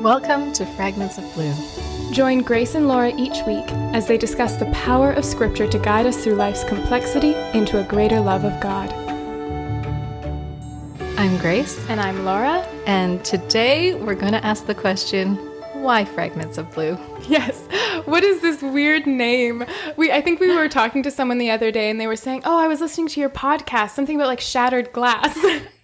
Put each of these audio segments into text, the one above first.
Welcome to Fragments of Blue. Join Grace and Laura each week as they discuss the power of Scripture to guide us through life's complexity into a greater love of God. I'm Grace, And I'm Laura. and today we're going to ask the question why Fragments of Blue? Yes. What is this weird name? We I think we were talking to someone the other day and they were saying, "Oh, I was listening to your podcast, something about like shattered glass."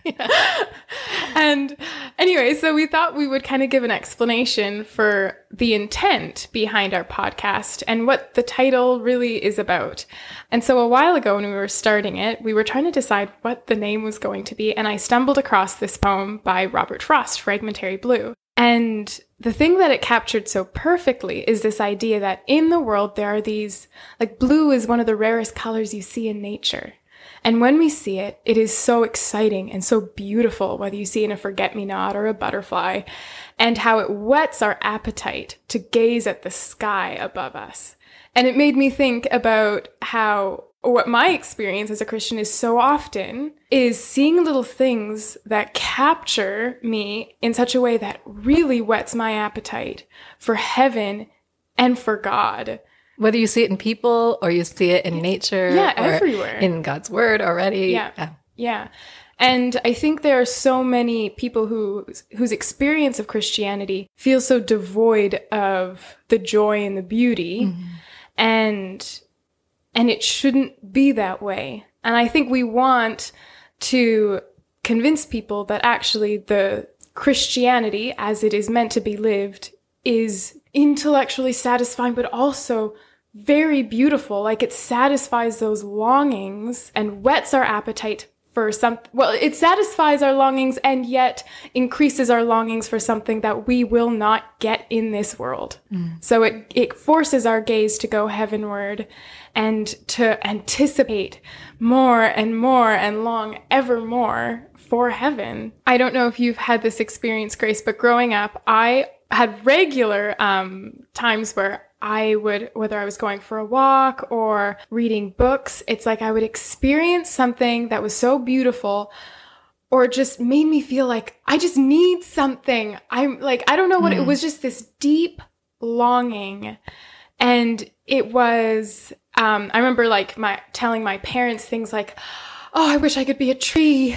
and anyway, so we thought we would kind of give an explanation for the intent behind our podcast and what the title really is about. And so a while ago when we were starting it, we were trying to decide what the name was going to be, and I stumbled across this poem by Robert Frost, Fragmentary Blue. And the thing that it captured so perfectly is this idea that in the world there are these, like blue is one of the rarest colors you see in nature. And when we see it, it is so exciting and so beautiful, whether you see in a forget me not or a butterfly, and how it whets our appetite to gaze at the sky above us. And it made me think about how what my experience as a Christian is so often is seeing little things that capture me in such a way that really whets my appetite for heaven and for God. Whether you see it in people or you see it in nature Yeah, or everywhere. in God's word already. Yeah. Yeah. And I think there are so many people who whose experience of Christianity feels so devoid of the joy and the beauty mm-hmm. and and it shouldn't be that way. And I think we want to convince people that actually the Christianity as it is meant to be lived is intellectually satisfying but also very beautiful. Like it satisfies those longings and whets our appetite for some, well, it satisfies our longings and yet increases our longings for something that we will not get in this world. Mm. So it, it forces our gaze to go heavenward and to anticipate more and more and long ever more for heaven. I don't know if you've had this experience, Grace, but growing up, I had regular um, times where I would, whether I was going for a walk or reading books, it's like I would experience something that was so beautiful or just made me feel like I just need something. I'm like, I don't know what it was, just this deep longing. And it was, um, I remember like my telling my parents things like, Oh, I wish I could be a tree.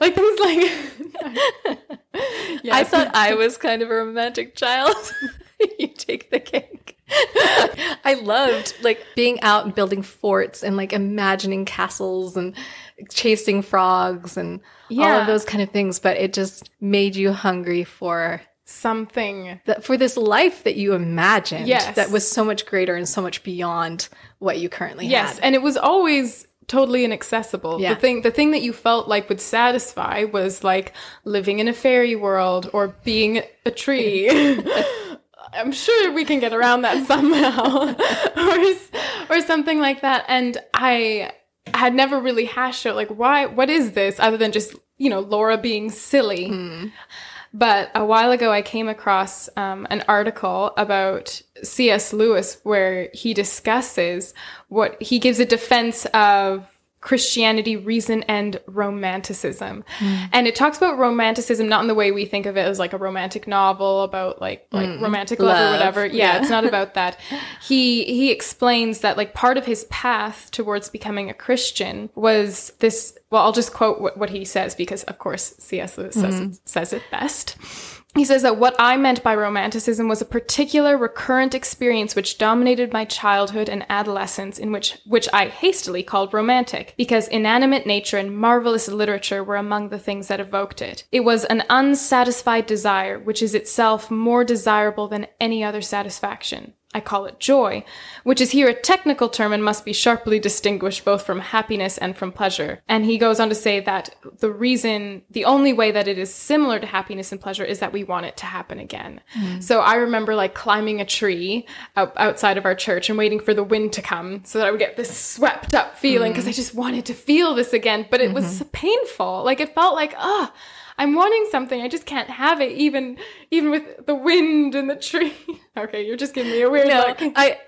Like things like Yeah. I thought I was kind of a romantic child. you take the cake. I loved like being out and building forts and like imagining castles and chasing frogs and all of those kind of things, but it just made you hungry for something that for this life that you imagined Yes. that was so much greater and so much beyond what you currently Yes, had. and it was always totally inaccessible. Yeah. The thing the thing that you felt like would satisfy was like living in a fairy world or being a tree. I'm sure we can get around that somehow. or or something like that. And I had never really hashed out like why what is this other than just, you know, Laura being silly. Hmm. But a while ago, I came across um, an article about C.S. Lewis where he discusses what he gives a defense of Christianity, reason, and romanticism. Hmm. And it talks about romanticism not in the way we think of it as like a romantic novel about like like hmm. romantic love, Love, or whatever. Yeah, yeah. it's not about that. He he explains that like part of his path towards becoming a Christian was this. Well, I'll just quote what, what he says because, of course, C.S. Lewis says, it, hmm. says it best. He says that what I meant by romanticism was a particular recurrent experience which dominated my childhood and adolescence in which which I hastily called romantic because inanimate nature and marvelous literature were among the things that evoked it. It was an unsatisfied desire which is itself more desirable than any other satisfaction. I call it joy, which is here a technical term and must be sharply distinguished both from happiness and from pleasure. And he goes on to say that the reason, the only way that it is similar to happiness and pleasure is that we want it to happen again. So I remember like climbing a tree out, outside of our church and waiting for the wind to come so that I would get this swept up feeling because I just wanted to feel this again. But it was painful. Like it felt like, ah, I'm wanting something. I just can't have it, even even with the wind and the tree. okay, you're just giving me a weird No, look. I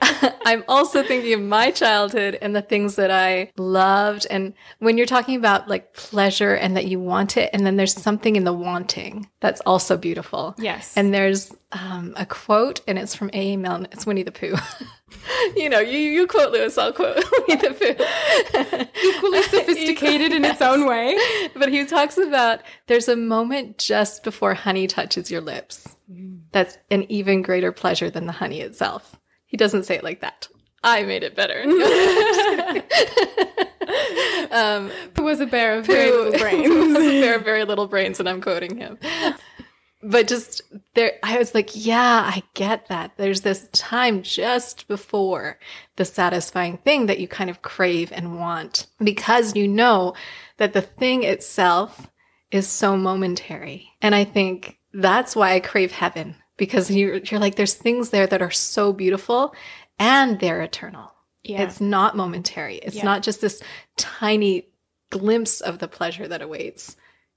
I'm also thinking of my childhood and the things that I loved. And when you're talking about like pleasure and that you want it, and then there's something in the wanting that's also beautiful. Yes. And there's um, a quote, and it's from A. Milne. It's Winnie the Pooh. you know, you, you quote Lewis, I'll quote Winnie the Pooh. Equally sophisticated in its own way. But he talks about there's a moment just before honey touches your lips. That's an even greater pleasure than the honey itself. He doesn't say it like that. I made it better. um, Pooh was a bear of very little brains. was a bear of very little brains, and I'm quoting him. But just there, I was like, yeah, I get that. There's this time just before the satisfying thing that you kind of crave and want because you know that the thing itself is so momentary. And I think that's why I crave heaven because you're, you're like, there's things there that are so beautiful and they're eternal. Yeah. It's not momentary. It's Yeah. not just this tiny glimpse of the pleasure that awaits.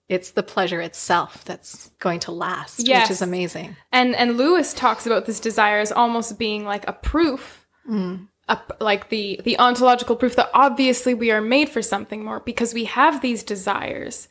It's the pleasure itself that's going to last, which is amazing. And and Lewis talks about this desire as almost being like a proof, mm. a, like the the ontological proof that obviously we are made for something more because we have these desires.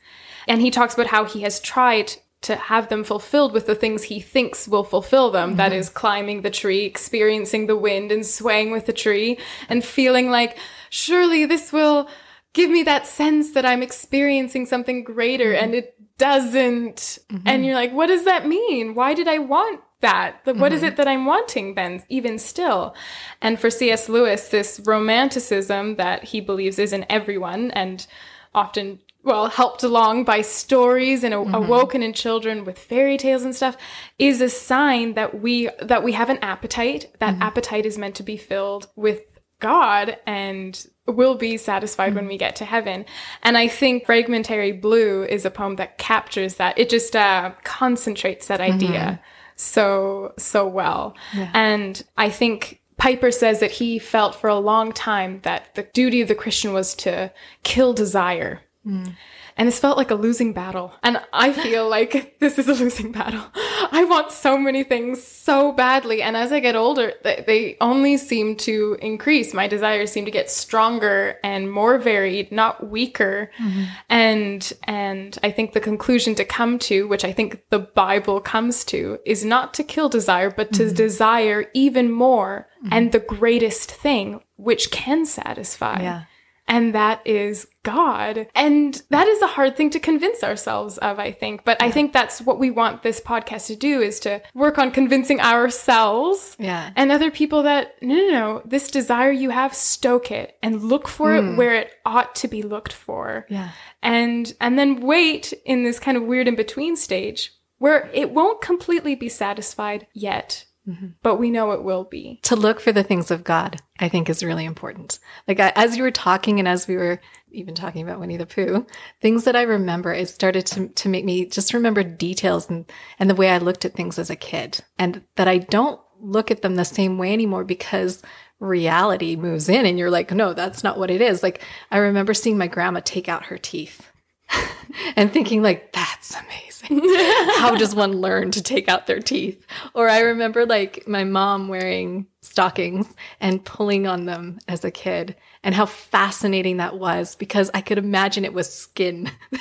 And he talks about how he has tried to have them fulfilled with the things he thinks will fulfill them. That mm-hmm. is climbing the tree, experiencing the wind and swaying with the tree and feeling like surely this will give me that sense that I'm experiencing something greater and it doesn't. Mm-hmm. And you're like, what does that mean? Why did I want that? Like, What is mm-hmm. it that I'm wanting then, even still? And for C.S. Lewis, this romanticism that he believes is in everyone and often well helped along by stories and a- mm-hmm. awoken in children with fairy tales and stuff is a sign that we that we have an appetite that appetite is meant to be filled with God and will be satisfied when we get to heaven. And I think Fragmentary Blue is a poem that captures that. It just uh, concentrates that idea so, so well. And I think Piper says that he felt for a long time that the duty of the Christian was to kill desire. Mm. And this felt like a losing battle. And I feel like this is a losing battle. I want so many things so badly. And as I get older, they, they only seem to increase. My desires seem to get stronger and more varied, not weaker. Mm-hmm. And, and I think the conclusion to come to, which I think the Bible comes to, is not to kill desire, but to mm-hmm. desire even more mm-hmm. and the greatest thing, which can satisfy Yeah. And that is God. And that is a hard thing to convince ourselves of, I think. But I think that's what we want this podcast to do is to work on convincing ourselves Yeah. and other people that no, no, no, this desire you have, stoke it and look for it mm. where it ought to be looked for. Yeah. And and then wait in this kind of weird in between stage where it won't completely be satisfied yet. Mm-hmm. But we know it will be. to look for the things of God, I think is really important. Like I, as you were talking and as we were even talking about Winnie the Pooh, things that I remember, it started to, to make me just remember details and, and the way I looked at things as a kid and that I don't look at them the same way anymore because reality moves in and you're like, no, that's not what it is. Like I remember seeing my grandma take out her teeth and thinking like, that's amazing. How does one learn to take out their teeth? Or I remember like my mom wearing stockings and pulling on them as a kid and how fascinating that was because I could imagine it was skin.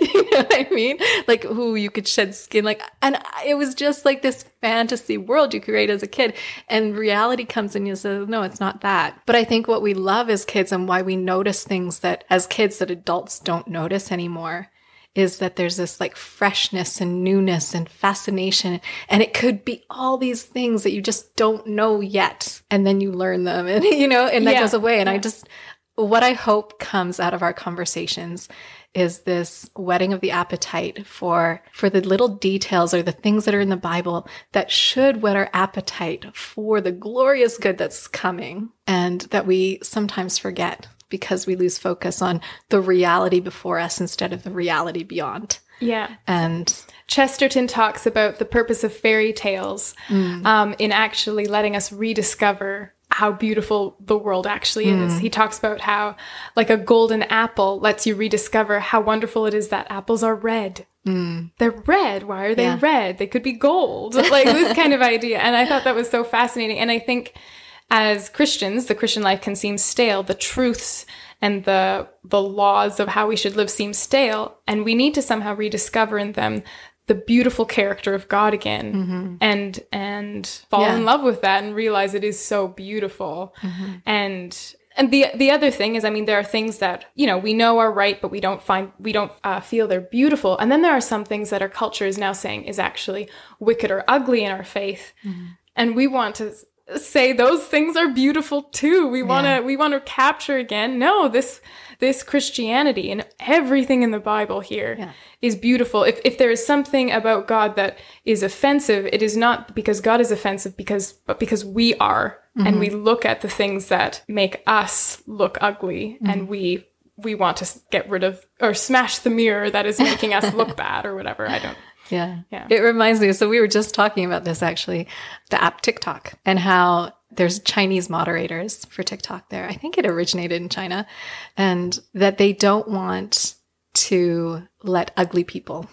you know what I mean? Like, ooh, you could shed skin. Like, and it was just like this fantasy world you create as a kid. And reality comes in and you say, no, it's not that. But I think what we love as kids and why we notice things that as kids that adults don't notice anymore is that there's this like freshness and newness and fascination. And it could be all these things that you just don't know yet. And then you learn them and, you know, and that Yeah. goes away. And I just, what I hope comes out of our conversations is this whetting of the appetite for for the little details or the things that are in the Bible that should whet our appetite for the glorious good that's coming and that we sometimes forget because we lose focus on the reality before us instead of the reality beyond. Yeah. And Chesterton talks about the purpose of fairy tales um, in actually letting us rediscover how beautiful the world actually is. Mm. He talks about how, like, a golden apple lets you rediscover how wonderful it is that apples are red. Mm. They're red. Why are they Yeah. red? They could be gold. Like this kind of idea. And I thought that was so fascinating. And I think as Christians, the Christian life can seem stale. The truths and the the laws of how we should live seem stale, and we need to somehow rediscover in them the beautiful character of God again mm-hmm. and and fall Yeah. in love with that and realize it is so beautiful. Mm-hmm. And and the the other thing is, I mean, there are things that you know we know are right, but we don't find we don't uh, feel they're beautiful. And then there are some things that our culture is now saying is actually wicked or ugly in our faith, mm-hmm. and we want to say those things are beautiful too. We want to we want to capture again. No, this this Christianity and everything in the Bible here is Yeah. beautiful. If if there is something about God that is offensive, it is not because God is offensive because but because we are and mm-hmm. we look at the things that make us look ugly mm-hmm. and we we want to get rid of or smash the mirror that is making us look bad or whatever. I don't. Yeah. Yeah. It reminds me. So we were just talking about this actually, the app TikTok and how there's Chinese moderators for TikTok there. I think it originated in China and that they don't want to let ugly people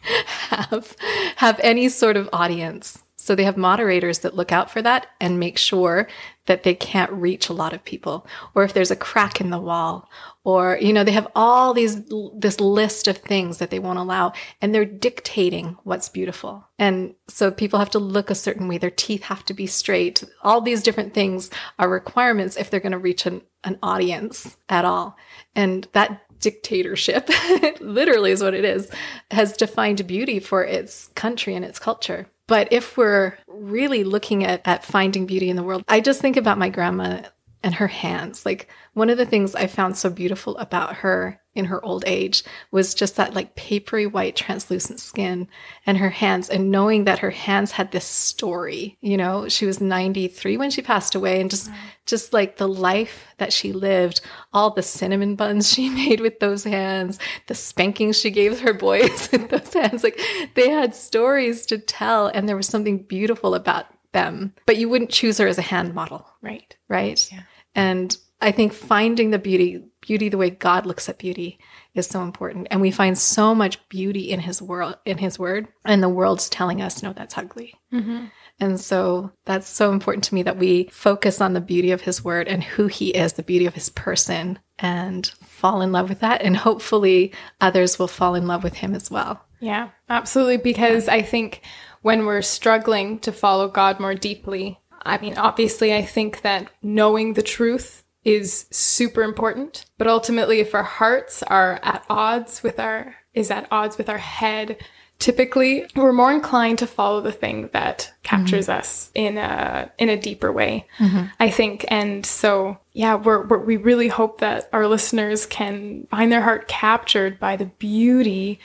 have have any sort of audience. So they have moderators that look out for that and make sure that they can't reach a lot of people or if there's a crack in the wall or you know they have all these this list of things that they won't allow and they're dictating what's beautiful. And so people have to look a certain way, their teeth have to be straight. All these different things are requirements if they're going to reach an, an audience at all. And that dictatorship, literally is what it is, has defined beauty for its country and its culture. But if we're really looking at, at finding beauty in the world, I just think about my grandma and her hands. Like one of the things I found so beautiful about her in her old age was just that like papery white translucent skin and her hands and knowing that her hands had this story you know she was 93 when she passed away and just just like the life that she lived all the cinnamon buns she made with those hands the spankings she gave her boys with those hands like they had stories to tell and there was something beautiful about them but you wouldn't choose her as a hand model Right. right? Yeah. And I think finding the beauty, beauty the way God looks at beauty is so important. And we find so much beauty in his world in his word. And the world's telling us, no, that's ugly. Mm-hmm. And so that's so important to me that we focus on the beauty of his word and who he is, the beauty of his person, and fall in love with that. And hopefully others will fall in love with him as well. Yeah, absolutely. Because I think when we're struggling to follow God more deeply, I mean, obviously, I think that knowing the truth is super important. But ultimately, if our hearts are at odds with our, is at odds with our head, typically we're more inclined to follow the thing that captures mm-hmm. us in a in a deeper way. Mm-hmm. I think and so yeah we're, we're we really hope that our listeners can find their heart captured by the beauty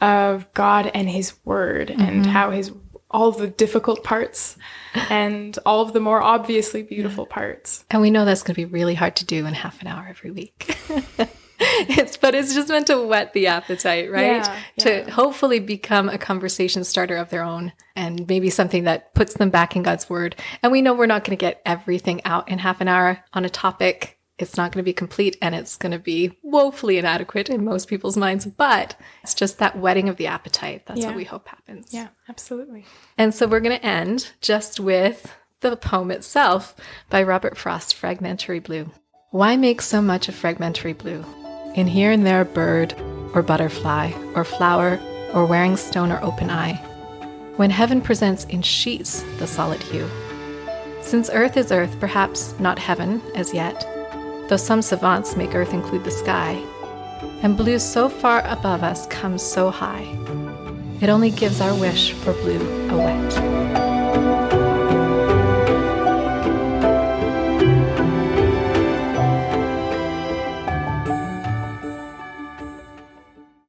of god and his word and mm-hmm. how his all the difficult parts and all of the more obviously beautiful parts And we know that's going to be really hard to do in half an hour every week. it's but it's just meant to whet the appetite, right? Yeah, to yeah. hopefully become a conversation starter of their own and maybe something that puts them back in God's word. And we know we're not going to get everything out in half an hour on a topic. It's not going to be complete and it's going to be woefully inadequate in most people's minds, but it's just that whetting of the appetite. That's Yeah. what we hope happens. yeah absolutely And so we're going to end just with the poem itself by Robert Frost, Fragmentary Blue. Why make so much of fragmentary blue? In here and there a bird, or butterfly, or flower, or wearing stone or open eye, when heaven presents in sheets the solid hue. Since earth is earth, perhaps not heaven as yet, though some savants make earth include the sky, and blue so far above us comes so high. It only gives our wish for blue a whet.